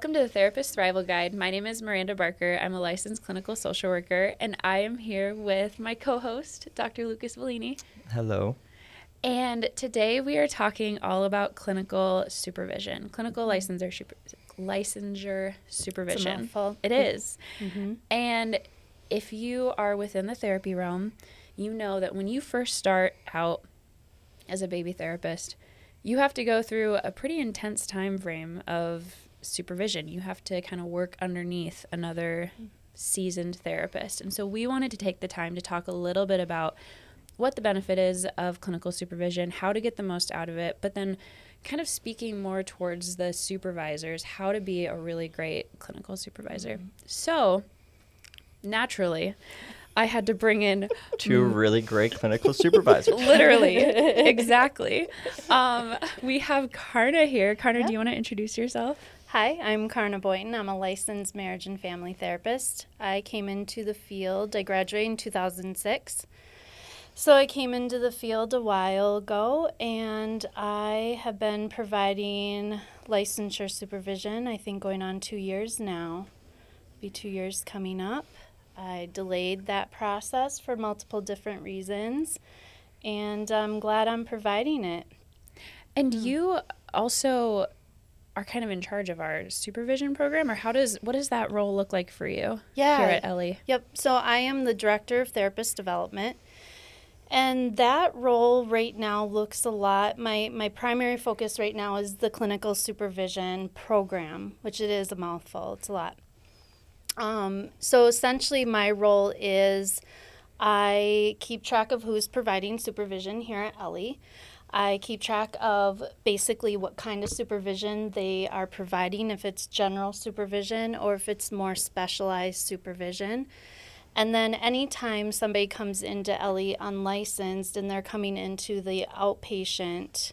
Welcome to the Therapist Thrival Guide. My name is Miranda Barker. I'm a licensed clinical social worker, and I am here with my co host, Dr. Lucas Volini. Hello. And today we are talking all about clinical supervision, clinical licensure, super, licensure supervision. It is. Mm-hmm. And if you are within the therapy realm, you know that when you first start out as a baby therapist, you have to go through a pretty intense time frame of supervision. You have to kind of work underneath another seasoned therapist. And so we wanted to take the time to talk a little bit about what the benefit is of clinical supervision, how to get the most out of it, but then kind of speaking more towards the supervisors, how to be a really great clinical supervisor. Mm-hmm. So, naturally, I had to bring in two really great clinical supervisors. Literally, exactly. Um, we have Karna here. Karna, yep. do you want to introduce yourself? Hi, I'm Karna Boynton. I'm a licensed marriage and family therapist. I came into the field, I graduated in 2006. So I came into the field a while ago and I have been providing licensure supervision, I think going on two years now. Be two years coming up. I delayed that process for multiple different reasons, and I'm glad I'm providing it. And mm. you also are kind of in charge of our supervision program or how does what does that role look like for you yeah. here at Ellie? Yep. So I am the director of therapist development. And that role right now looks a lot. My my primary focus right now is the clinical supervision program, which it is a mouthful. It's a lot. Um, so essentially, my role is I keep track of who's providing supervision here at Ellie. I keep track of basically what kind of supervision they are providing, if it's general supervision or if it's more specialized supervision. And then anytime somebody comes into Ellie unlicensed and they're coming into the outpatient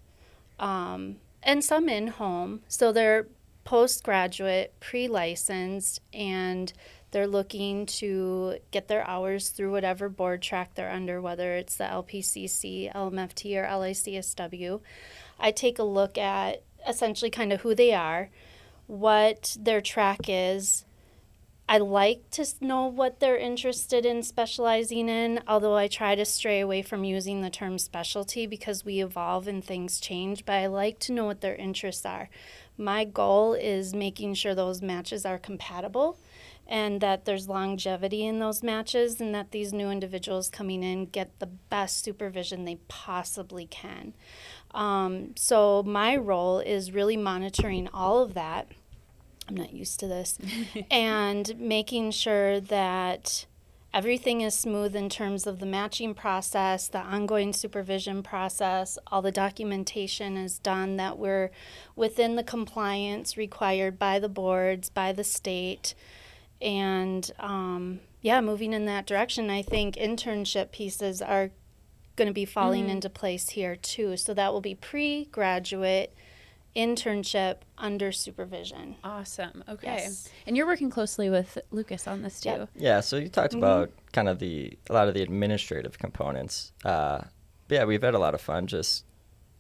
um, and some in home, so they're postgraduate, pre licensed, and they're looking to get their hours through whatever board track they're under, whether it's the LPCC, LMFT, or LICSW. I take a look at essentially kind of who they are, what their track is. I like to know what they're interested in specializing in, although I try to stray away from using the term specialty because we evolve and things change, but I like to know what their interests are. My goal is making sure those matches are compatible and that there's longevity in those matches and that these new individuals coming in get the best supervision they possibly can. Um, so, my role is really monitoring all of that. I'm not used to this, and making sure that everything is smooth in terms of the matching process, the ongoing supervision process, all the documentation is done, that we're within the compliance required by the boards, by the state. And um, yeah, moving in that direction, I think internship pieces are going to be falling mm-hmm. into place here too. So that will be pre graduate internship under supervision. Awesome. Okay. Yes. And you're working closely with Lucas on this too. Yep. Yeah. So you talked mm-hmm. about kind of the a lot of the administrative components. Uh, yeah, we've had a lot of fun just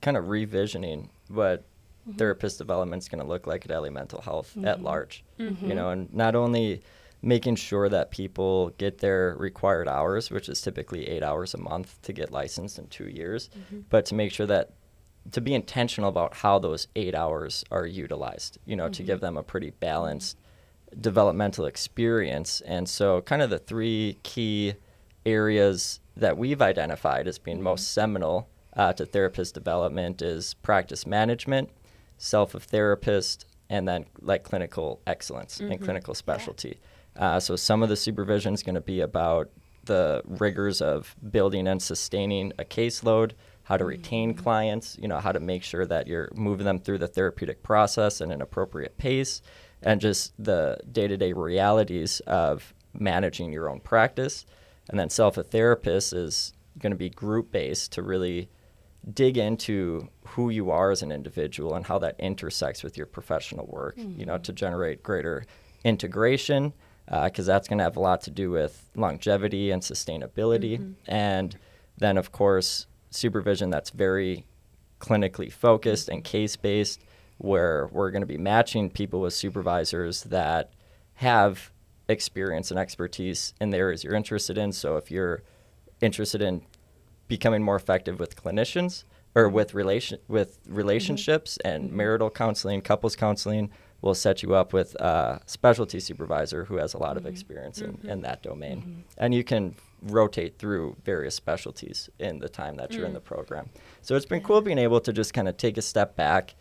kind of revisioning what mm-hmm. therapist development is going to look like at Ellie Mental Health mm-hmm. at large. You know, and not only making sure that people get their required hours, which is typically eight hours a month to get licensed in two years, mm-hmm. but to make sure that to be intentional about how those eight hours are utilized, you know, mm-hmm. to give them a pretty balanced developmental experience. And so, kind of the three key areas that we've identified as being mm-hmm. most seminal uh, to therapist development is practice management, self of therapist, and then like clinical excellence and mm-hmm. clinical specialty. Yeah. Uh, so, some of the supervision is going to be about the rigors of building and sustaining a caseload how to retain mm-hmm. clients, you know, how to make sure that you're moving them through the therapeutic process at an appropriate pace, and just the day to day realities of managing your own practice. And then self a therapist is going to be group based to really dig into who you are as an individual and how that intersects with your professional work, mm-hmm. you know, to mm-hmm. generate greater integration, because uh, that's going to have a lot to do with longevity and sustainability. Mm-hmm. And then, of course, supervision that's very clinically focused and case based, where we're going to be matching people with supervisors that have experience and expertise in the areas you're interested in. So if you're interested in becoming more effective with clinicians or with relation with relationships mm-hmm. and marital counseling, couples counseling, we'll set you up with a specialty supervisor who has a lot mm-hmm. of experience in, mm-hmm. in that domain. Mm-hmm. And you can rotate through various specialties in the time that you're in mm. the program. So it's been cool being able to just kind of take a step back,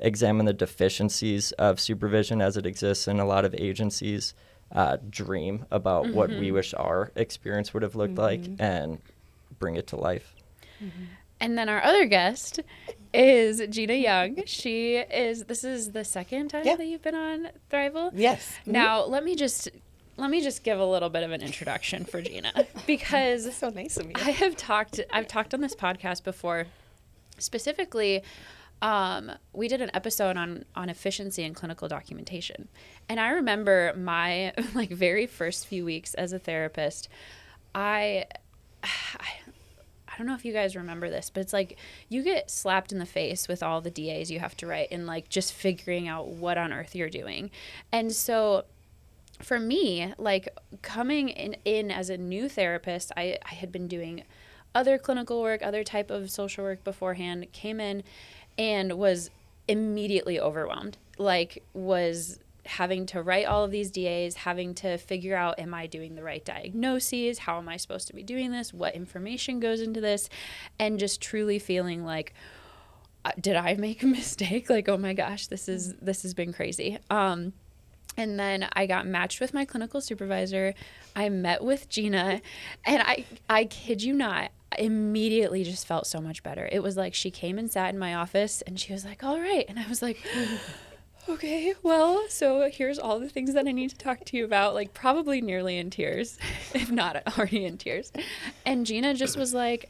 examine the deficiencies of supervision as it exists in a lot of agencies, uh, dream about mm-hmm. what we mm-hmm. wish our experience would have looked like, and bring it to life. Mm-hmm. And then our other guest is Gina Young. She is. This is the second time yeah. that you've been on Thrival. Yes. Mm-hmm. Now let me just let me just give a little bit of an introduction for Gina because so nice of you. I have talked. I've talked on this podcast before, specifically. Um, we did an episode on on efficiency and clinical documentation, and I remember my like very first few weeks as a therapist. I I don't know if you guys remember this, but it's like you get slapped in the face with all the DAs you have to write and like just figuring out what on earth you're doing. And so for me, like coming in, in as a new therapist, I, I had been doing other clinical work, other type of social work beforehand, came in and was immediately overwhelmed. Like was having to write all of these DAs, having to figure out am I doing the right diagnoses? How am I supposed to be doing this? What information goes into this? And just truly feeling like uh, did I make a mistake? Like, oh my gosh, this is this has been crazy. Um and then I got matched with my clinical supervisor. I met with Gina, and I I kid you not, immediately just felt so much better. It was like she came and sat in my office and she was like, "All right." And I was like, okay, well, so here's all the things that I need to talk to you about, like probably nearly in tears, if not already in tears. And Gina just was like,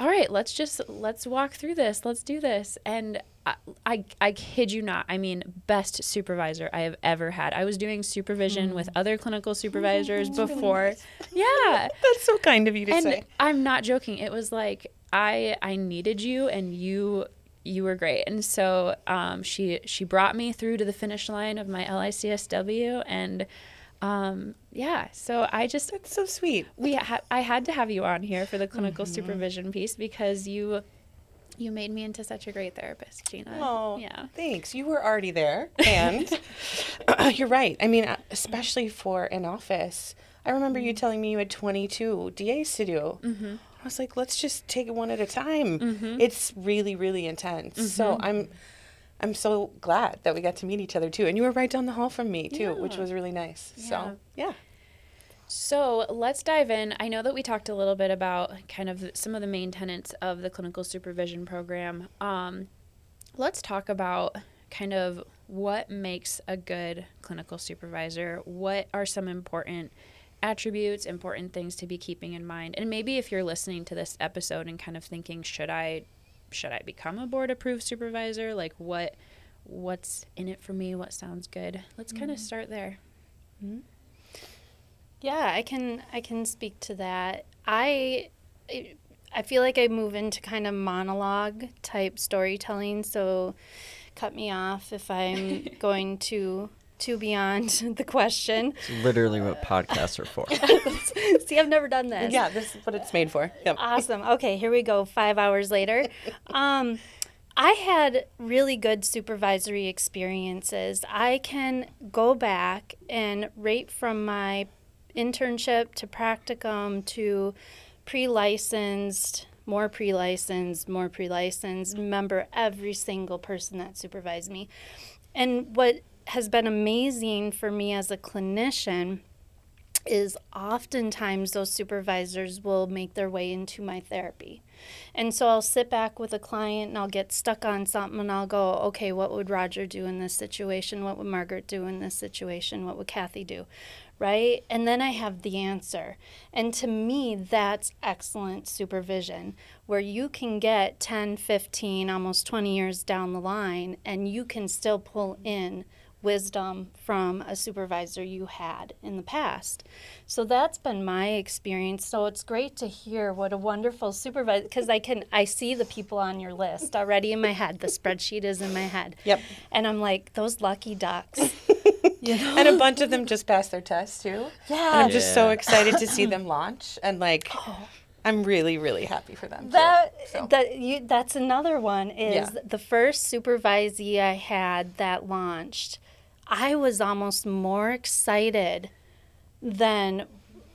all right, let's just let's walk through this. Let's do this. And I, I, I kid you not. I mean, best supervisor I have ever had. I was doing supervision mm. with other clinical supervisors oh, before. Really nice. Yeah, that's so kind of you to and say. I'm not joking. It was like I I needed you, and you you were great. And so um, she she brought me through to the finish line of my LICSW, and um, yeah, so I just that's so sweet. We ha- I had to have you on here for the clinical mm-hmm. supervision piece because you you made me into such a great therapist, Gina. Oh, yeah. Thanks. You were already there, and you're right. I mean, especially for an office. I remember you mm-hmm. telling me you had 22 DAs to do. Mm-hmm. I was like, let's just take it one at a time. Mm-hmm. It's really, really intense. Mm-hmm. So I'm, I'm so glad that we got to meet each other too. And you were right down the hall from me too, yeah. which was really nice. Yeah. So yeah. So let's dive in. I know that we talked a little bit about kind of some of the main tenets of the clinical supervision program. Um, let's talk about kind of what makes a good clinical supervisor. What are some important attributes, important things to be keeping in mind. And maybe if you're listening to this episode and kind of thinking, should I should I become a board approved supervisor? Like what what's in it for me? What sounds good? Let's mm-hmm. kind of start there. Mm-hmm. Yeah, I can I can speak to that. I I feel like I move into kind of monologue type storytelling, so cut me off if I'm going to to beyond the question. It's literally what podcasts are for. See, I've never done this. Yeah, this is what it's made for. Yep. Awesome. Okay, here we go. Five hours later. Um, I had really good supervisory experiences. I can go back and rate from my internship to practicum to pre licensed, more pre licensed, more pre licensed, remember every single person that supervised me. And what has been amazing for me as a clinician is oftentimes those supervisors will make their way into my therapy. And so I'll sit back with a client and I'll get stuck on something and I'll go, okay, what would Roger do in this situation? What would Margaret do in this situation? What would Kathy do? Right? And then I have the answer. And to me, that's excellent supervision where you can get 10, 15, almost 20 years down the line and you can still pull in wisdom from a supervisor you had in the past. So that's been my experience. So it's great to hear what a wonderful supervisor because I can I see the people on your list already in my head. The spreadsheet is in my head. Yep. And I'm like, those lucky ducks. you know? And a bunch of them just passed their tests too. Yeah. And I'm just so excited to see them launch and like oh. I'm really really happy for them. too. That So. that you that's another one is Yeah. the first supervisee I had that launched. I was almost more excited than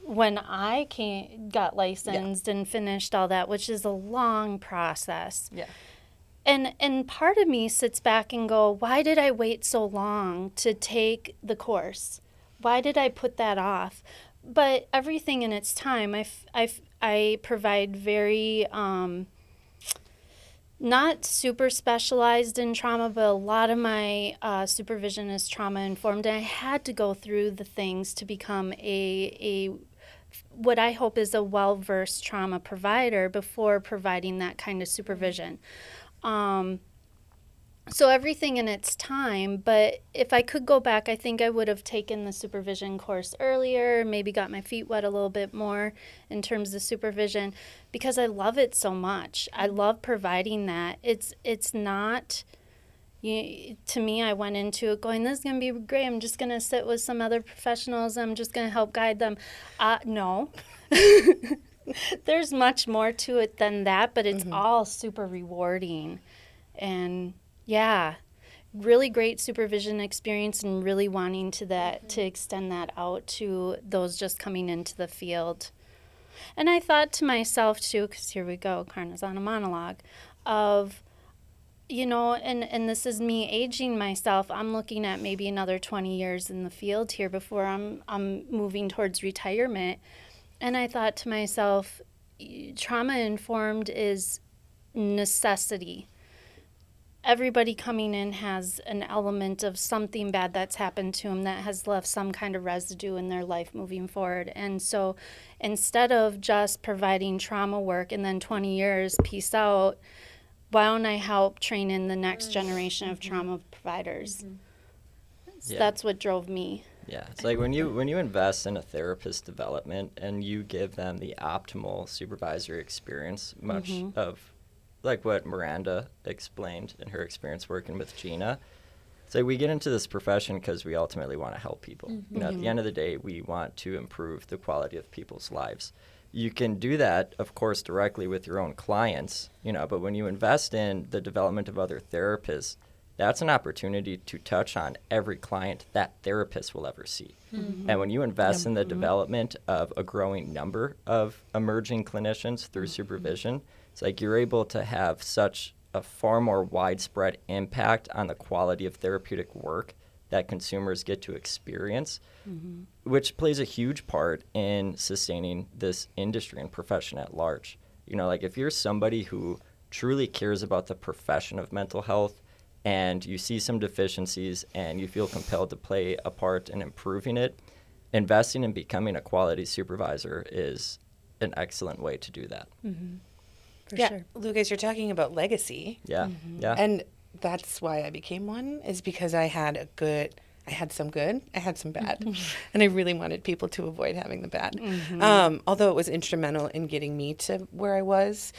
when I came got licensed and finished all that, which is a long process. yeah. And and part of me sits back and go, why did I wait so long to take the course? Why did I put that off? But everything in its time. I, f- I, f- I provide very um, not super specialized in trauma, but a lot of my uh, supervision is trauma informed. And I had to go through the things to become a a what I hope is a well versed trauma provider before providing that kind of supervision. Um, so everything in its time, but if I could go back, I think I would have taken the supervision course earlier, maybe got my feet wet a little bit more in terms of supervision because I love it so much. I love providing that. It's it's not you, to me, I went into it going, this is going to be great. I'm just going to sit with some other professionals. I'm just going to help guide them. Uh, no. There's much more to it than that, but it's all super rewarding. And yeah, really great supervision experience and really wanting to that to mm-hmm. extend that out to those just coming into the field. And I thought to myself too, because here we go, Karna's on a monologue, of you know, and and this is me aging myself. I'm looking at maybe another 20 years in the field here before I'm I'm moving towards retirement. And I thought to myself, trauma informed is necessity. Everybody coming in has an element of something bad that's happened to them that has left some kind of residue in their life moving forward. And so instead of just providing trauma work and then 20 years, peace out, why don't I help train in the next mm-hmm. generation of mm-hmm. trauma providers? Mm-hmm. So Yeah. That's what drove me. Yeah, it's like when you when you invest in a therapist development and you give them the optimal supervisory experience, much Mhm. of like what Miranda explained in her experience working with Gina. So we get into this profession because we ultimately want to help people. Mm-hmm. You know, at the end of the day, we want to improve the quality of people's lives. You can do that, of course, directly with your own clients, you know, but when you invest in the development of other therapists, that's an opportunity to touch on every client that therapist will ever see. Mm-hmm. And when you invest in the mm-hmm. development of a growing number of emerging clinicians through supervision, it's like you're able to have such a far more widespread impact on the quality of therapeutic work that consumers get to experience, mm-hmm. which plays a huge part in sustaining this industry and profession at large. You know, like if you're somebody who truly cares about the profession of mental health and you see some deficiencies and you feel compelled to play a part in improving it, investing in becoming a quality supervisor is an excellent way to do that. Mm-hmm. For yeah, sure. Lucas, you're talking about legacy. Yeah. Mm-hmm. Yeah. And that's why I became one is because I had a good I had some good, I had some bad, mm-hmm. and I really wanted people to avoid having the bad. Mm-hmm. Um, although it was instrumental in getting me to where I was,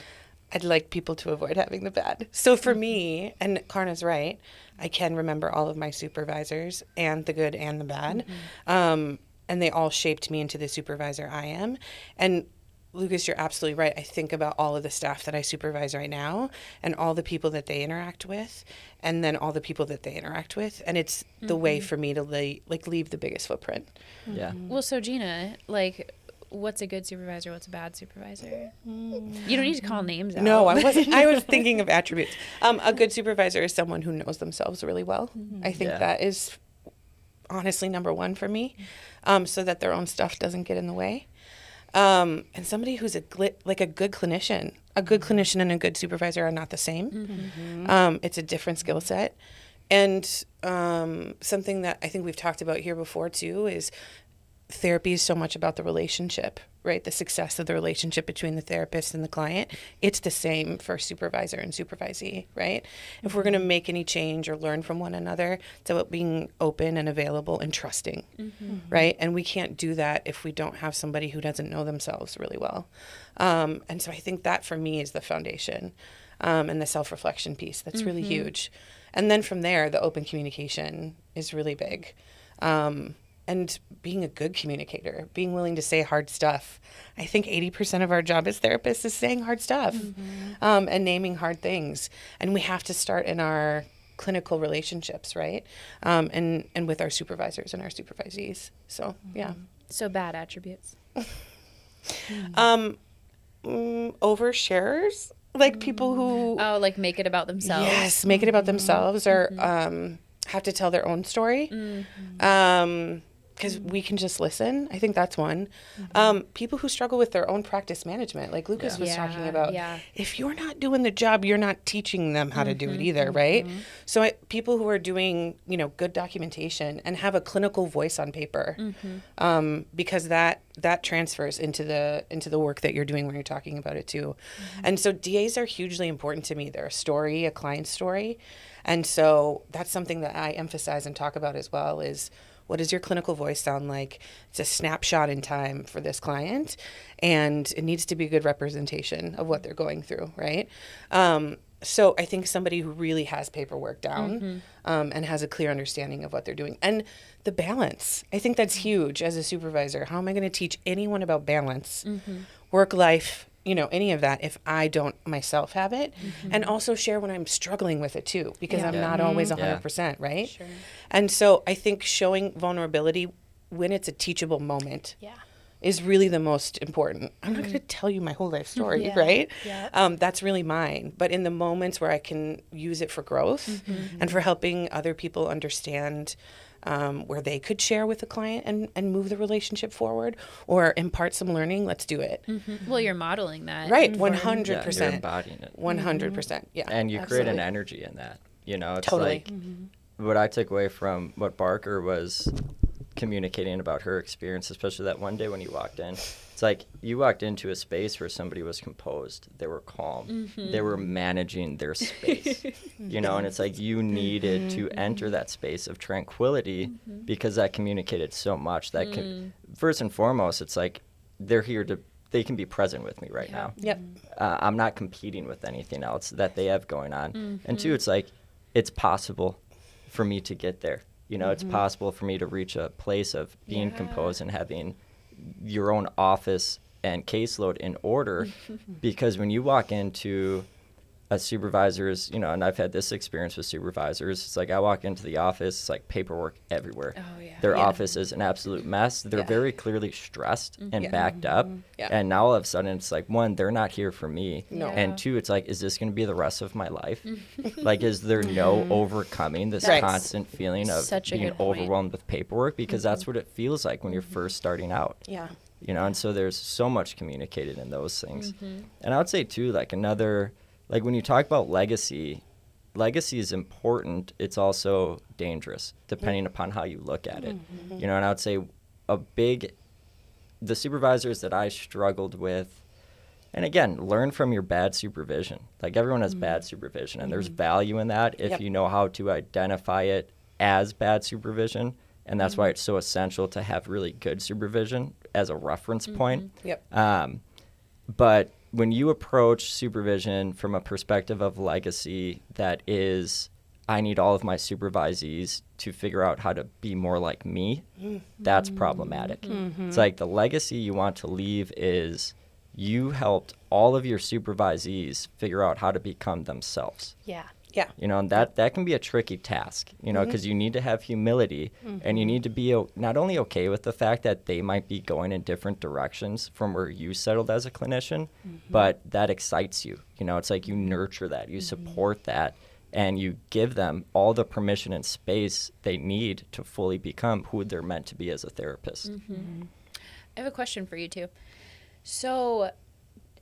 I'd like people to avoid having the bad. So for me, and Karna's right, I can remember all of my supervisors and the good and the bad, um, and they all shaped me into the supervisor I am. And Lucas, you're absolutely right. I think about all of the staff that I supervise right now and all the people that they interact with and then all the people that they interact with and it's the way mm-hmm. for me to lay, like leave the biggest footprint. Mm-hmm. yeah. Well, so Gina, like, what's a good supervisor? What's a bad supervisor? Mm. You don't need to call names out. No, I wasn't I was thinking of attributes. Um, a good supervisor is someone who knows themselves really well. Mm-hmm. I think Yeah. that is honestly number 1 for me. Um, so that their own stuff doesn't get in the way. Um, and somebody who's a glit, like a good clinician. A good clinician and a good supervisor are not the same. Um, it's a different skill set. And um, something that I think we've talked about here before too is therapy is so much about the relationship, right? The success of the relationship between the therapist and the client. It's the same for supervisor and supervisee, right? If we're going to make any change or learn from one another, it's about being open and available and trusting, mm-hmm. right? And we can't do that if we don't have somebody who doesn't know themselves really well. Um, and so I think that for me is the foundation um, and the self reflection piece. That's mm-hmm. really huge. And then from there, the open communication is really big. Um, and being a good communicator, being willing to say hard stuff. I think 80% of our job as therapists is saying hard stuff mm-hmm. um, and naming hard things. And we have to start in our clinical relationships, right? Um, and, and with our supervisors and our supervisees. So, mm-hmm. yeah. So, bad attributes. um, mm, oversharers, like people who. Oh, like make it about themselves. Yes, make it about themselves or mm-hmm. um, have to tell their own story. Mm-hmm. Um, because we can just listen. I think that's one. Mm-hmm. Um, people who struggle with their own practice management, like Lucas yeah. was yeah, talking about. Yeah. If you're not doing the job, you're not teaching them how mm-hmm. to do it mm-hmm. either, right? Mm-hmm. So I, people who are doing, you know, good documentation and have a clinical voice on paper, mm-hmm. um, because that that transfers into the into the work that you're doing when you're talking about it too. Mm-hmm. And so DAs are hugely important to me. They're a story, a client story, and so that's something that I emphasize and talk about as well. Is what does your clinical voice sound like? It's a snapshot in time for this client, and it needs to be a good representation of what they're going through, right? Um, so I think somebody who really has paperwork down mm-hmm. um, and has a clear understanding of what they're doing and the balance. I think that's huge as a supervisor. How am I going to teach anyone about balance, mm-hmm. work life, you know any of that if i don't myself have it mm-hmm. and also share when i'm struggling with it too because yeah. i'm not mm-hmm. always 100% yeah. right sure. and so i think showing vulnerability when it's a teachable moment yeah is really the most important. I'm not going to tell you my whole life story, yeah. right? Yeah. Um, that's really mine. But in the moments where I can use it for growth mm-hmm. and for helping other people understand um, where they could share with the client and, and move the relationship forward or impart some learning, let's do it. Mm-hmm. Well, you're modeling that. Right, 100%. Yeah, you're embodying it. 100%. Mm-hmm. Yeah. And you absolutely. create an energy in that. You know, it's totally. like mm-hmm. what I took away from what Barker was communicating about her experience, especially that one day when you walked in. It's like you walked into a space where somebody was composed, they were calm, mm-hmm. they were managing their space, you know, and it's like you needed mm-hmm. to enter that space of tranquility mm-hmm. because that communicated so much. That can, mm. first and foremost, it's like they're here to they can be present with me right yeah. now. Yep. Uh, I'm not competing with anything else that they have going on. Mm-hmm. And two, it's like it's possible for me to get there. You know, mm-hmm. it's possible for me to reach a place of being yeah. composed and having your own office and caseload in order because when you walk into a supervisor's, you know, and I've had this experience with supervisors. It's like I walk into the office, it's like paperwork everywhere. Oh, yeah. Their yeah. office is an absolute mess. They're yeah. very clearly stressed mm-hmm. and backed up. Mm-hmm. And now all of a sudden it's like one, they're not here for me. No. And two, it's like, is this gonna be the rest of my life? like is there no mm-hmm. overcoming this right. constant feeling of Such being overwhelmed with paperwork? Because mm-hmm. that's what it feels like when you're mm-hmm. first starting out. Yeah. You know, and so there's so much communicated in those things. Mm-hmm. And I would say too, like another like when you talk about legacy, legacy is important. It's also dangerous, depending upon how you look at it. Mm-hmm. You know, and I would say a big, the supervisors that I struggled with, and again, learn from your bad supervision. Like everyone has mm-hmm. bad supervision, and mm-hmm. there's value in that if yep. you know how to identify it as bad supervision. And that's why mm-hmm. it's so essential to have really good supervision as a reference point. Mm-hmm. Yep. Um, but when you approach supervision from a perspective of legacy that is I need all of my supervisees to figure out how to be more like me, mm-hmm. that's problematic. Mm-hmm. It's like the legacy you want to leave is you helped all of your supervisees figure out how to become themselves. Yeah. Yeah. You know, and that that can be a tricky task, you know, because mm-hmm. you need to have humility mm-hmm. and you need to be o- not only okay with the fact that they might be going in different directions from where you settled as a clinician, mm-hmm. but that excites you. You know, it's like you nurture that, you mm-hmm. support that, and you give them all the permission and space they need to fully become who they're meant to be as a therapist. Mm-hmm. I have a question for you too. So,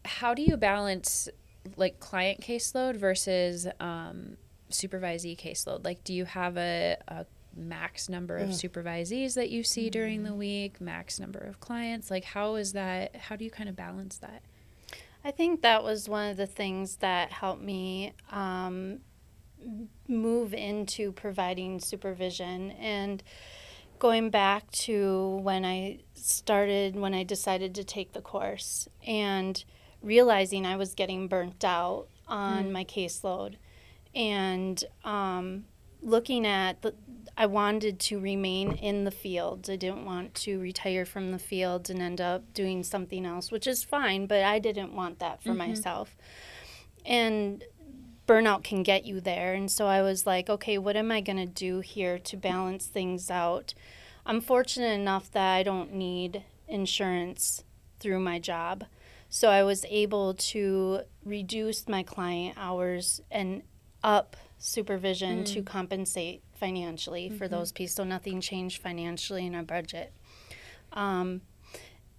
how do you balance like client caseload versus um, supervisee caseload? Like, do you have a, a max number of supervisees that you see during the mm. week, max number of clients? Like, how is that? How do you kind of balance that? I think that was one of the things that helped me um, move into providing supervision and going back to when I started, when I decided to take the course and realizing I was getting burnt out on mm. my caseload and um, looking at the, I wanted to remain in the field. I didn't want to retire from the field and end up doing something else, which is fine, but I didn't want that for mm-hmm. myself. And burnout can get you there. And so I was like, okay, what am I going to do here to balance things out? I'm fortunate enough that I don't need insurance through my job. So I was able to reduce my client hours and up supervision mm. to compensate financially mm-hmm. for those pieces. So nothing changed financially in our budget. Um,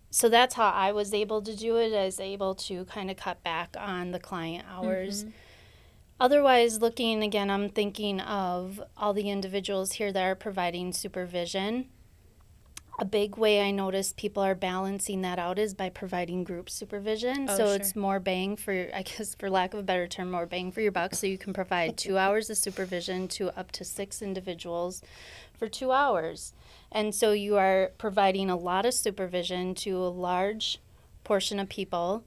so that's how I was able to do it. I was able to kind of cut back on the client hours. Mm-hmm. Otherwise, looking again, I'm thinking of all the individuals here that are providing supervision a big way I notice people are balancing that out is by providing group supervision. Oh, so sure. it's more bang for, I guess, for lack of a better term, more bang for your buck. So you can provide two hours of supervision to up to six individuals for two hours. And so you are providing a lot of supervision to a large portion of people.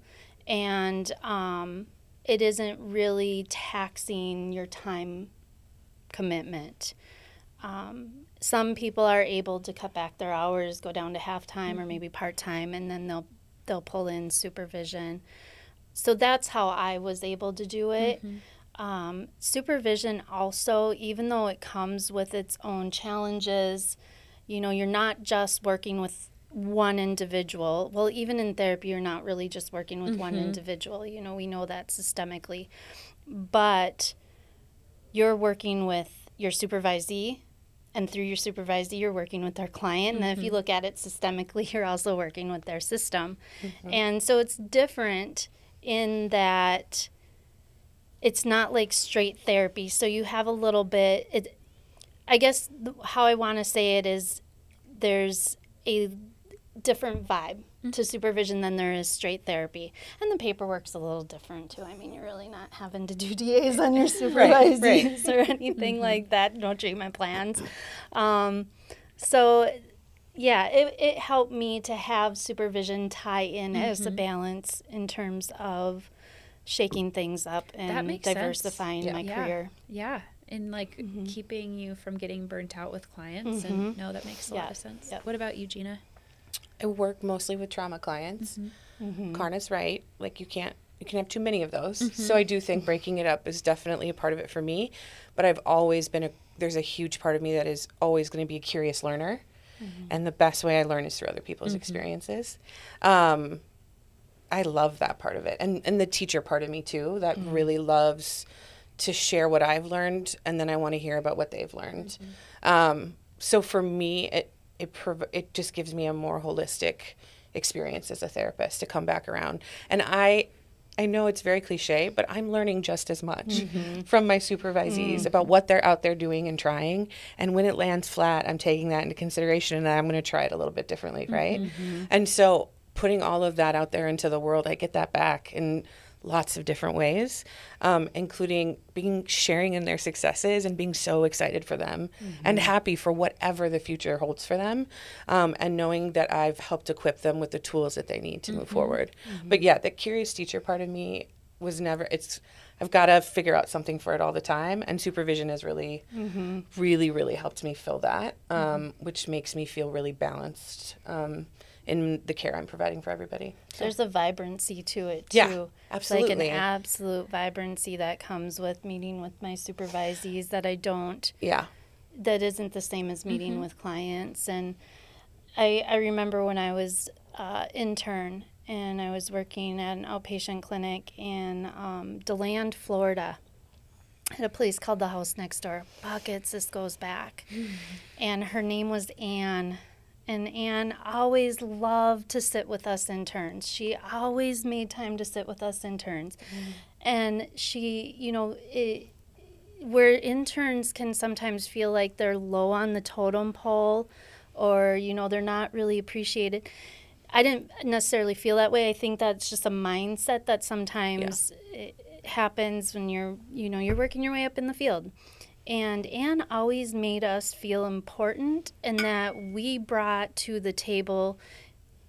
And um, it isn't really taxing your time commitment. Um, some people are able to cut back their hours, go down to half time mm-hmm. or maybe part time, and then they'll they'll pull in supervision. So that's how I was able to do it. Mm-hmm. Um, supervision also, even though it comes with its own challenges, you know, you're not just working with one individual. Well, even in therapy, you're not really just working with mm-hmm. one individual. You know, we know that systemically, but you're working with your supervisee and through your supervisor you're working with their client mm-hmm. and if you mm-hmm. look at it systemically you're also working with their system mm-hmm. and so it's different in that it's not like straight therapy so you have a little bit it i guess how i want to say it is there's a different vibe mm-hmm. to supervision than there is straight therapy. And the paperwork's a little different too. I mean, you're really not having to do DAs on your supervisees right, right. or anything mm-hmm. like that, no treatment plans. Um, so, yeah, it, it helped me to have supervision tie in mm-hmm. as a mm-hmm. balance in terms of shaking things up and diversifying yeah. my yeah. career. Yeah and like mm-hmm. keeping you from getting burnt out with clients mm-hmm. and no that makes a yeah. lot of sense yep. what about you gina I work mostly with trauma clients. Mm-hmm. Mm-hmm. Karna's right. Like you can't you can have too many of those. Mm-hmm. So I do think breaking it up is definitely a part of it for me. But I've always been a there's a huge part of me that is always going to be a curious learner. Mm-hmm. And the best way I learn is through other people's mm-hmm. experiences. Um, I love that part of it. And and the teacher part of me too that mm-hmm. really loves to share what I've learned and then I want to hear about what they've learned. Um, so for me it it prov- it just gives me a more holistic experience as a therapist to come back around. And I I know it's very cliche, but I'm learning just as much mm-hmm. from my supervisees mm-hmm. about what they're out there doing and trying. And when it lands flat, I'm taking that into consideration and I'm going to try it a little bit differently, right? Mm-hmm. And so putting all of that out there into the world, I get that back. And lots of different ways, um, including being sharing in their successes and being so excited for them mm-hmm. and happy for whatever the future holds for them, um, and knowing that I've helped equip them with the tools that they need to mm-hmm. move forward. Mm-hmm. But yeah, the curious teacher part of me was never. It's I've got to figure out something for it all the time, and supervision has really, mm-hmm. really, really helped me fill that, um, mm-hmm. which makes me feel really balanced um, in the care I'm providing for everybody. So. There's a vibrancy to it too. Yeah, absolutely. Like an absolute vibrancy that comes with meeting with my supervisees that I don't. Yeah. That isn't the same as meeting mm-hmm. with clients, and I I remember when I was uh, intern and I was working at an outpatient clinic in um, DeLand, Florida at a place called the House Next Door. Buckets, this goes back. Mm-hmm. And her name was Anne and Anne always loved to sit with us interns. She always made time to sit with us interns. Mm. And she, you know, it, where interns can sometimes feel like they're low on the totem pole or you know they're not really appreciated i didn't necessarily feel that way i think that's just a mindset that sometimes yeah. happens when you're you know you're working your way up in the field and Anne always made us feel important and that we brought to the table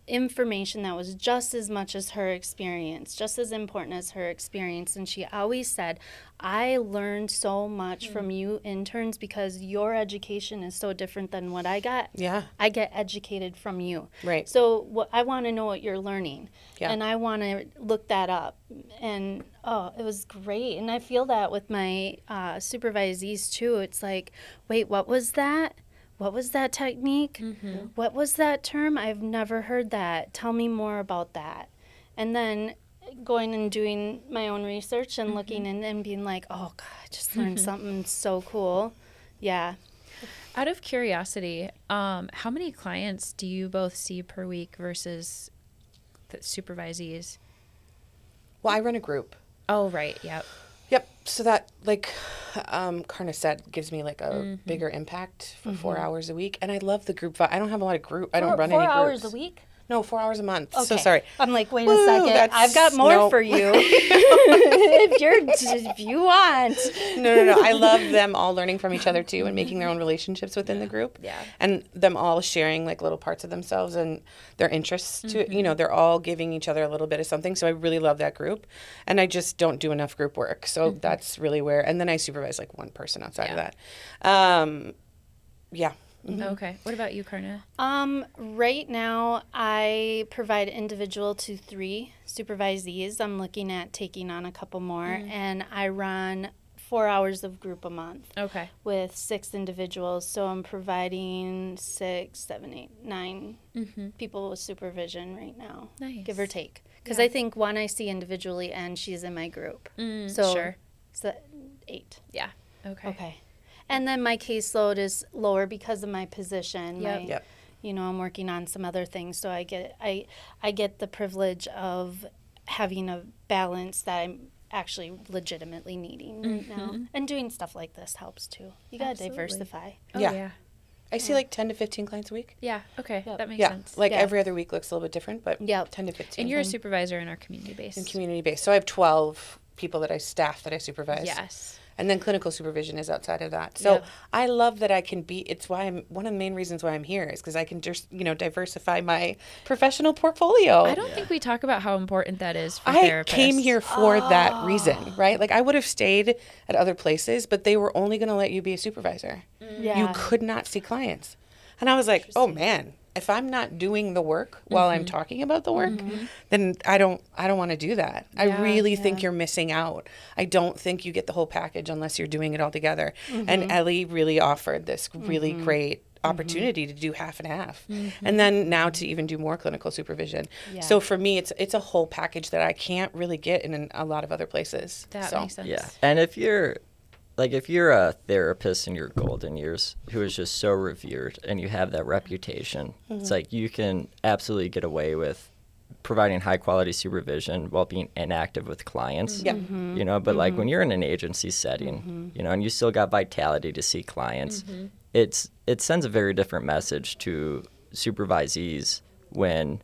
information that was just as much as her experience, just as important as her experience. And she always said, I learned so much mm. from you interns because your education is so different than what I got. Yeah. I get educated from you. Right. So what I want to know what you're learning. Yeah. And I want to look that up. And oh, it was great. And I feel that with my uh, supervisees too. It's like, wait, what was that? What was that technique? Mm-hmm. What was that term? I've never heard that. Tell me more about that. And then going and doing my own research and mm-hmm. looking and, and being like, oh God, I just learned something so cool. Yeah. Out of curiosity, um, how many clients do you both see per week versus the supervisees? Well, I run a group. Oh, right. Yep. So that, like um, Karna said, gives me like a mm-hmm. bigger impact for mm-hmm. four hours a week. And I love the group. I don't have a lot of group. I don't four, run four any hours a week. No, four hours a month. Okay. So sorry. I'm like, wait Woo, a second. I've got more no. for you. if you're, if you want. No, no, no. I love them all learning from each other too, and making their own relationships within the group. Yeah. And them all sharing like little parts of themselves and their interests. To mm-hmm. you know, they're all giving each other a little bit of something. So I really love that group, and I just don't do enough group work. So mm-hmm. that's really where. And then I supervise like one person outside yeah. of that. Um, yeah. Mm-hmm. Okay. What about you, Karna? Um, right now, I provide individual to three supervisees. I'm looking at taking on a couple more, mm-hmm. and I run four hours of group a month. Okay. With six individuals, so I'm providing six, seven, eight, nine mm-hmm. people with supervision right now. Nice. Give or take, because yeah. I think one I see individually, and she's in my group. Mm, so sure. So eight. Yeah. Okay. Okay and then my caseload is lower because of my position. Yep. My, yep. You know, I'm working on some other things, so I get I I get the privilege of having a balance that I'm actually legitimately needing mm-hmm. right now. And doing stuff like this helps too. You got to diversify. Oh, yeah. yeah. I see like 10 to 15 clients a week. Yeah. Okay. Yep. That makes yeah. sense. Like yeah. every other week looks a little bit different, but yeah, 10 to 15. And you're a supervisor in our community base. In community base. So I have 12 people that I staff that I supervise. Yes and then clinical supervision is outside of that. So yeah. I love that I can be. It's why I'm one of the main reasons why I'm here is because I can just you know diversify my professional portfolio. I don't yeah. think we talk about how important that is. for I therapists. came here for oh. that reason, right? Like I would have stayed at other places, but they were only going to let you be a supervisor. Mm. Yeah. You could not see clients, and I was like, oh man, if I'm not doing the work while mm-hmm. I'm talking about the work, mm-hmm. then I don't I don't want to do that. Yeah, I really yeah. think you're missing out. I don't think you get the whole package unless you're doing it all together. Mm-hmm. And Ellie really offered this really mm-hmm. great mm-hmm. opportunity to do half and half mm-hmm. and then now to even do more clinical supervision yeah. so for me it's it's a whole package that i can't really get in a lot of other places that so. makes sense yeah and if you're like if you're a therapist in your golden years who is just so revered and you have that reputation, mm-hmm. it's like you can absolutely get away with providing high quality supervision while being inactive with clients. Yeah. Mm-hmm. You know, but mm-hmm. like when mm-hmm. you're in an agency setting, mm-hmm. you know, and you still got vitality to see clients, mm-hmm. it's it sends a very different message to supervisees when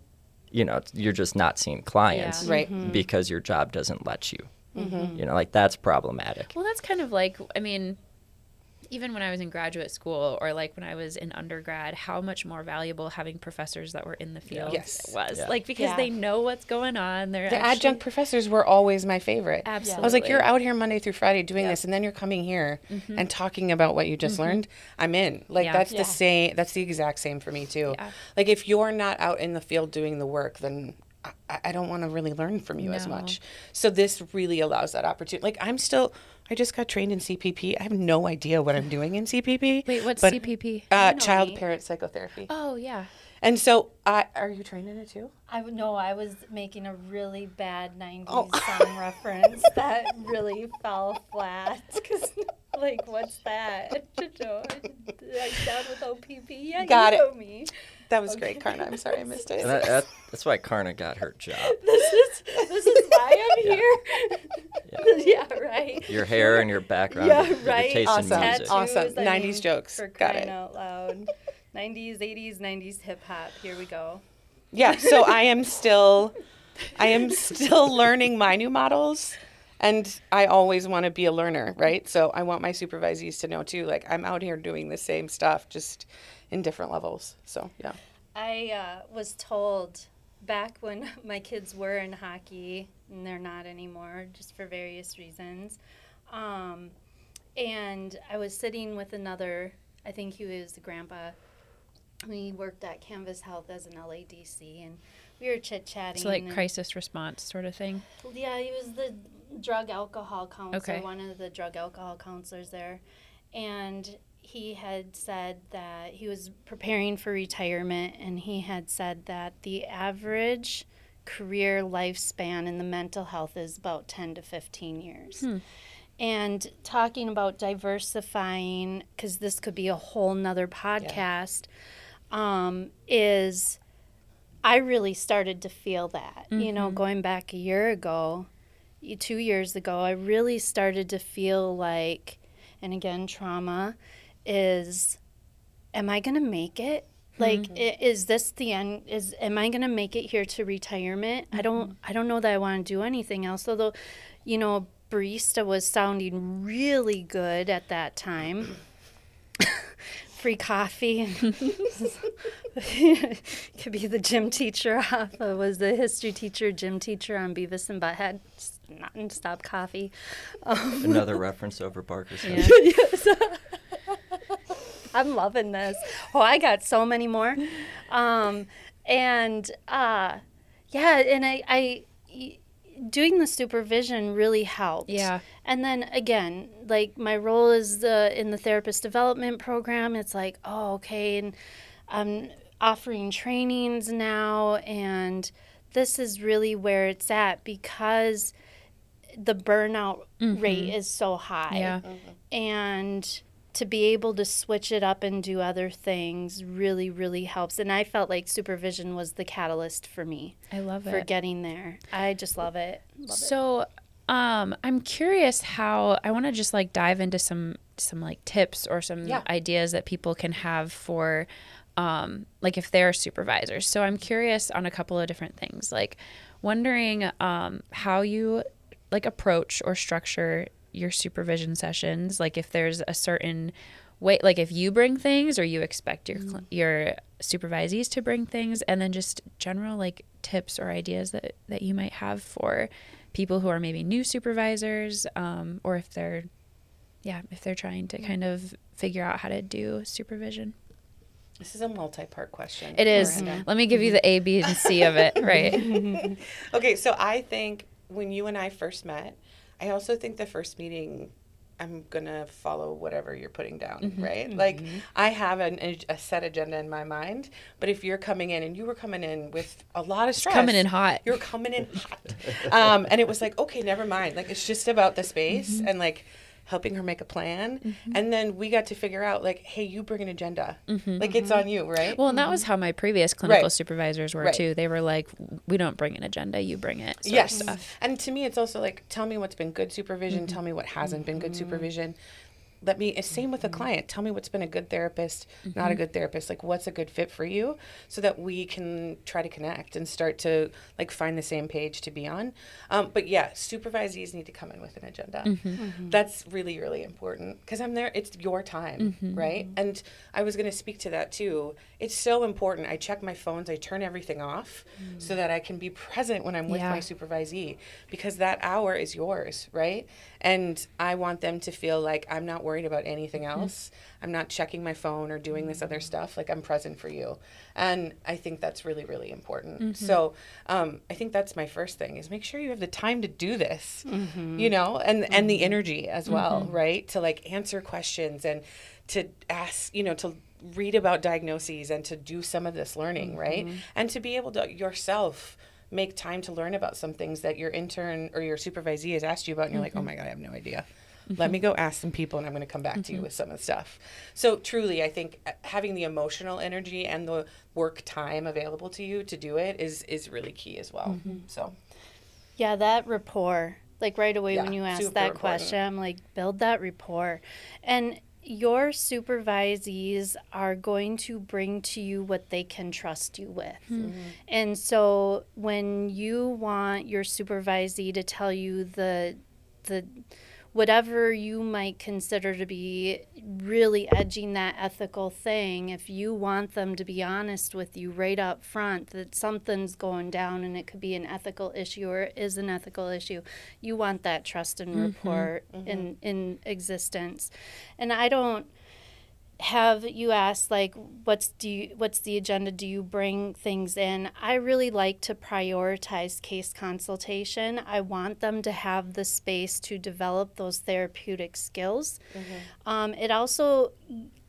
you know you're just not seeing clients yeah. right because your job doesn't let you Mm-hmm. You know, like that's problematic. Well, that's kind of like, I mean, even when I was in graduate school or like when I was in undergrad, how much more valuable having professors that were in the field yes. was. Yeah. Like because yeah. they know what's going on. They're the actually... adjunct professors were always my favorite. Absolutely. I was like, you're out here Monday through Friday doing this, and then you're coming here mm-hmm. and talking about what you just mm-hmm. learned. I'm in. Like that's the same. That's the exact same for me too. Like if you're not out in the field doing the work, then I, I don't want to really learn from you no. as much. So this really allows that opportunity. Like I'm still, I just got trained in CPP. I have no idea what I'm doing in CPP. Wait, what's but, CPP? Uh, child parent psychotherapy. Oh yeah. And so, uh, are you trained in it too? I no, I was making a really bad '90s oh. song reference that really fell flat. Cause, like, what's that? like down with OPP. Yeah, got you it. know me. That was okay. great, Karna. I'm sorry I missed it. That, that, that's why Karna got her job. this is this is why I'm yeah. here. Yeah. yeah, right. Your hair and your background. Yeah, right. Your taste Awesome. in music. Awesome. I 90s jokes. For Got crying it. out loud. 90s, 80s, 90s hip hop. Here we go. Yeah, so I am still I am still learning my new models and I always want to be a learner, right? So I want my supervisees to know too like I'm out here doing the same stuff just in different levels. So, yeah. I uh, was told back when my kids were in hockey, and they're not anymore, just for various reasons. Um, and I was sitting with another, I think he was the grandpa. We worked at Canvas Health as an LADC, and we were chit chatting. So like crisis response sort of thing. Yeah, he was the drug alcohol counselor, Okay. one of the drug alcohol counselors there. And he had said that he was preparing for retirement and he had said that the average career lifespan in the mental health is about 10 to 15 years. And talking about diversifying, because this could be a whole nother podcast, um, is I really started to feel that. You know, going back a year ago, two years ago, I really started to feel like, and again, trauma is, am I going to make it? Like, mm-hmm. i- is this the end? Is am I going to make it here to retirement? I don't. Mm-hmm. I don't know that I want to do anything else. Although, you know, barista was sounding really good at that time. Free coffee and could be the gym teacher off. I was the history teacher, gym teacher on Beavis and Butthead. Just non-stop coffee. Um, Another reference over Barker's head. I'm loving this. Oh, I got so many more. Um, and uh, yeah, and I, I, doing the supervision really helped. Yeah. And then again, like my role is the in the therapist development program. It's like, oh, okay, and I'm offering trainings now, and this is really where it's at because the burnout rate is so high Yeah. and to be able to switch it up and do other things really really helps and i felt like supervision was the catalyst for me I love it. for getting there i just love it love it So, um, I'm curious how I want to just like dive into some some like tips or some Yeah. ideas that people can have for um, like if they're supervisors. So I'm curious on a couple of different things, like wondering um, how you like approach or structure your supervision sessions. Like if there's a certain way, like if you bring things or you expect your cl- your supervisees to bring things, and then just general like tips or ideas that that you might have for people who are maybe new supervisors, um, or if they're yeah, if they're trying to kind of figure out how to do supervision. This is a multi-part question. It is. Miranda. Let me give you the A, B, and C of it. Right. Okay, so I think when you and I first met, I also think the first meeting, I'm gonna follow whatever you're putting down, Mm-hmm. right? Like I have an, a set agenda in my mind, but if you're coming in and you were coming in with a lot of stress, coming in hot. You're coming in hot, um, and it was like, okay, never mind. Like it's just about the space Mm-hmm. and like helping her make a plan, mm-hmm. and then we got to figure out like, hey, you bring an agenda, mm-hmm, like it's mm-hmm. on you, right? Mm-hmm. Well, and that was how my previous clinical Right. supervisors were Right. too. They were like, "We don't bring an agenda; you bring it." Sort yes. Stuff. And to me, it's also like, tell me what's been good supervision, tell me what hasn't been good supervision. Let me, it's same with a mm-hmm. client. Tell me what's been a good therapist, not a mm-hmm. good therapist. Like, what's a good fit for you so that we can try to connect and start to like find the same page to be on. Um, but yeah, supervisees need to come in with an agenda. Mm-hmm. That's really, really important because I'm there. It's your time, right? And I was going to speak to that too. It's so important. I check my phones, I turn everything off so mm. that I can be present when I'm with Yeah. my supervisee because that hour is yours, right? And I want them to feel like I'm not worried about anything mm-hmm. else. I'm not checking my phone or doing this other stuff. Like I'm present for you. And I think that's really, really important. Mm-hmm. So um, I think that's my first thing is make sure you have the time to do this, mm-hmm. you know, and, and the energy as well, right? To like answer questions and to ask, you know, to read about diagnoses and to do some of this learning, right? And to be able to yourself make time to learn about some things that your intern or your supervisee has asked you about and you're like, oh mm-hmm. my God, I have no idea. Mm-hmm. Let me go ask some people and I'm going to come back to you mm-hmm. with some of the stuff. So, truly, I think uh, having the emotional energy and the work time available to you to do it is, is really key as well. So, yeah that rapport Like right away Yeah, when you ask that important. question, I'm like, build that rapport. And your supervisees are going to bring to you what they can trust you with. Hmm. And so when you want your supervisee to tell you the the whatever you might consider to be really edging that ethical thing, if you want them to be honest with you right up front that something's going down and it could be an ethical issue or is an ethical issue, you want that trust and mm-hmm. rapport mm-hmm. in in existence. And I don't have you asked like what's do you, what's the agenda? Do you bring things in? I really like to prioritize case consultation. I want them to have the space to develop those therapeutic skills. Um, it also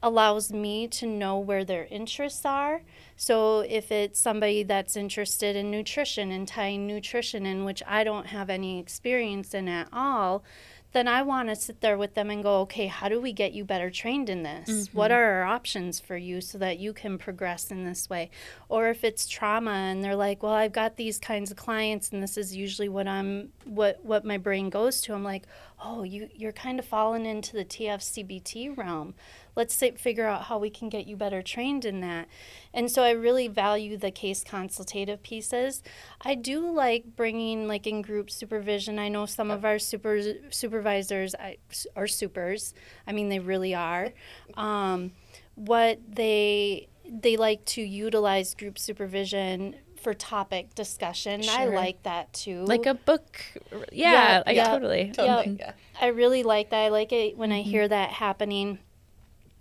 allows me to know where their interests are. So if it's somebody that's interested in nutrition and tying nutrition in which i don't have any experience in at all then I want to sit there with them and go, okay, how do we get you better trained in this? What mm-hmm. are our options for you so that you can progress in this way? Or if it's trauma and they're like, well, I've got these kinds of clients and this is usually what I'm what what my brain goes to. I'm like, oh, you you're kind of falling into the TFCBT realm. Let's say, figure out how we can get you better trained in that. And so I really value the case consultative pieces. I do like bringing like in group supervision. I know some of our super supervisors are supers. I mean, they really are. Um, what they they like to utilize group supervision for topic discussion. I like that too. Like a book. Yeah, Yeah, I yeah. totally. Totally. Yep. Yeah. I really like that. I like it when I Mm-hmm. hear that happening.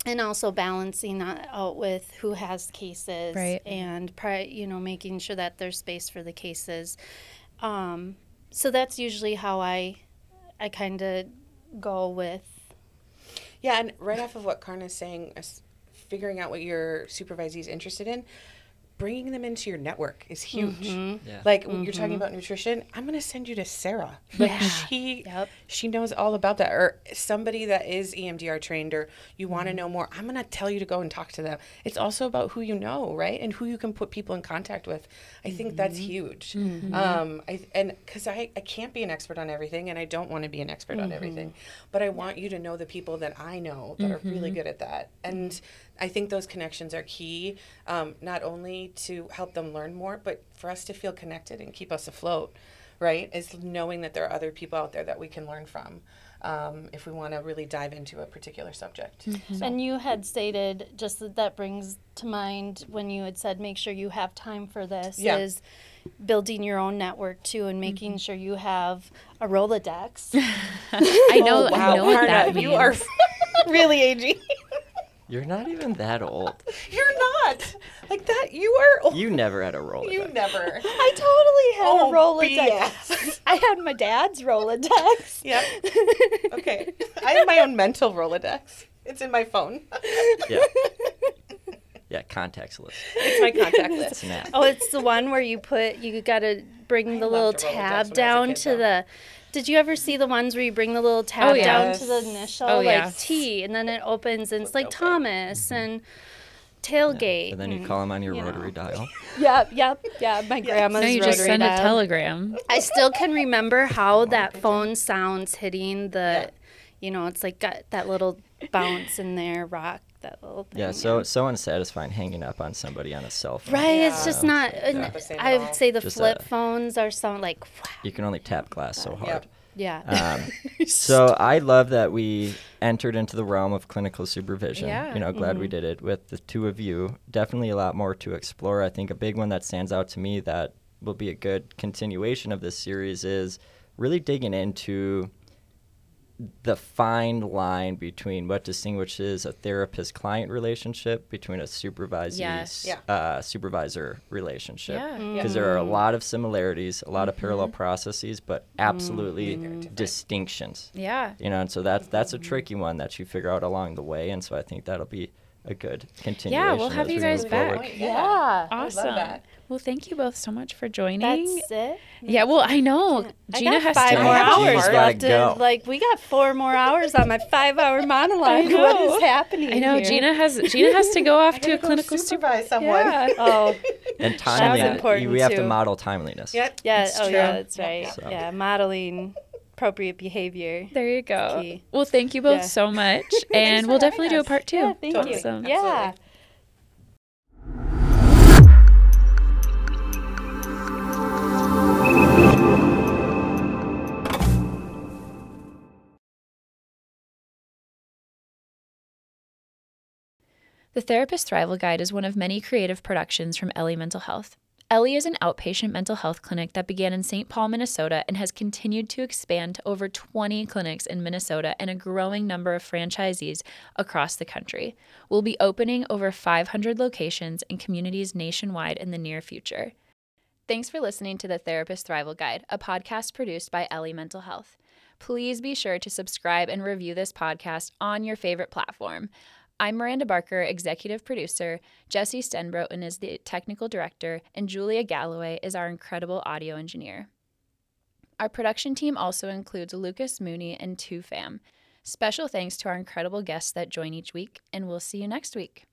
And also balancing that out with who has cases Right. and pri- you know making sure that there's space for the cases. Um, so that's usually how I I kind of go with Yeah, and right off of what Karna's saying, figuring out what your supervisee is interested in, bringing them into your network is huge. Mm-hmm. Yeah. Like when you're talking mm-hmm. about nutrition, I'm gonna send you to Sarah. Like Yeah. she, Yep. she knows all about that. Or somebody that is EMDR trained, or you want to mm-hmm. know more. I'm gonna tell you to go and talk to them. It's also about who you know, right, and who you can put people in contact with. I think that's huge. Um, I and because I I can't be an expert on everything, and I don't want to be an expert on everything, but I want you to know the people that I know that are really good at that, and I think those connections are key, um, not only to help them learn more, but for us to feel connected and keep us afloat, right? Is knowing that there are other people out there that we can learn from um, if we want to really dive into a particular subject. So- And you had stated just that that brings to mind when you had said make sure you have time for this Yeah. is building your own network too and making sure you have a Rolodex. I know. Oh, wow, I know what that means. you are really aging. You're not even that old. You're not like that. You are. Old. You never had a Rolodex. You never. I totally had Oh, a Rolodex. BS. I had my dad's Rolodex. Yep. Okay. I have my own mental Rolodex. It's in my phone. Yeah. Yeah, contacts list. It's my contact list. It's an app. Oh, it's the one where you put you got to bring I the little loved a Rolodex when I was tab down kid, to though. the. Did you ever see the ones where you bring the little tab Oh, yeah. down to the initial, Oh, like yeah. T, and then it opens and it's like open. Mm-hmm. Thomas and tailgate. And then you call them on your you know. rotary dial. Yep, yep, yeah. My grandma's No, you just rotary send a telegram. I still can remember how that phone sounds hitting the, you know, it's like got that little bounce in there, rock that little thing. Yeah, so so unsatisfying hanging up on somebody on a cell phone. Right, it's just not. Yeah. and Not the same at I would say the Just flip a- phones are some like, wow, You can only tap glass so hard. yeah. Um, so I love that we entered into the realm of clinical supervision. Yeah. You know, glad we did it with the two of you. Definitely a lot more to explore. I think a big one that stands out to me that will be a good continuation of this series is really digging into the fine line between what distinguishes a therapist client relationship between a supervisee Yes. Yeah. uh, supervisor relationship Yeah. because there are a lot of similarities, a lot of parallel mm-hmm. processes, but mm-hmm. absolutely different. distinctions. Yeah. You know, and so that's that's a mm-hmm. tricky one that you figure out along the way, and so I think that'll be a good continuation. Yeah, we'll have you guys back. forward. Oh, yeah. I love Awesome. that. Well, thank you both so much for joining. That's it. yeah, well, I know. I Gina got has five to more hours left. To, go. like we got four more hours on my five-hour monologue. know. What is happening? I know here? Gina has Gina has to go off I to a gotta go clinical super. supervise someone. Yeah. Oh, And That's timely, important we have to model timeliness. Yep. yeah. It's oh, true. yeah. That's right. So- Yeah, modeling appropriate behavior. There you go. Well, thank you both yeah. so much. and we'll definitely do a part two. Yeah, thank awesome. you. Yeah. Absolutely. The Therapist Thrival Guide is one of many creative productions from Ellie Mental Health. Ellie is an outpatient mental health clinic that began in St. Paul, Minnesota, and has continued to expand to over 20 clinics in Minnesota and a growing number of franchisees across the country. We'll be opening over 500 locations in communities nationwide in the near future. Thanks for listening to the Therapist Thrival Guide, a podcast produced by Ellie Mental Health. Please be sure to subscribe and review this podcast on your favorite platform. I'm Miranda Barker, executive producer. Jesse Stenbroten is the technical director, and Julia Galloway is our incredible audio engineer. Our production team also includes Lucas Mooney and Two Fam. Special thanks to our incredible guests that join each week, and we'll see you next week.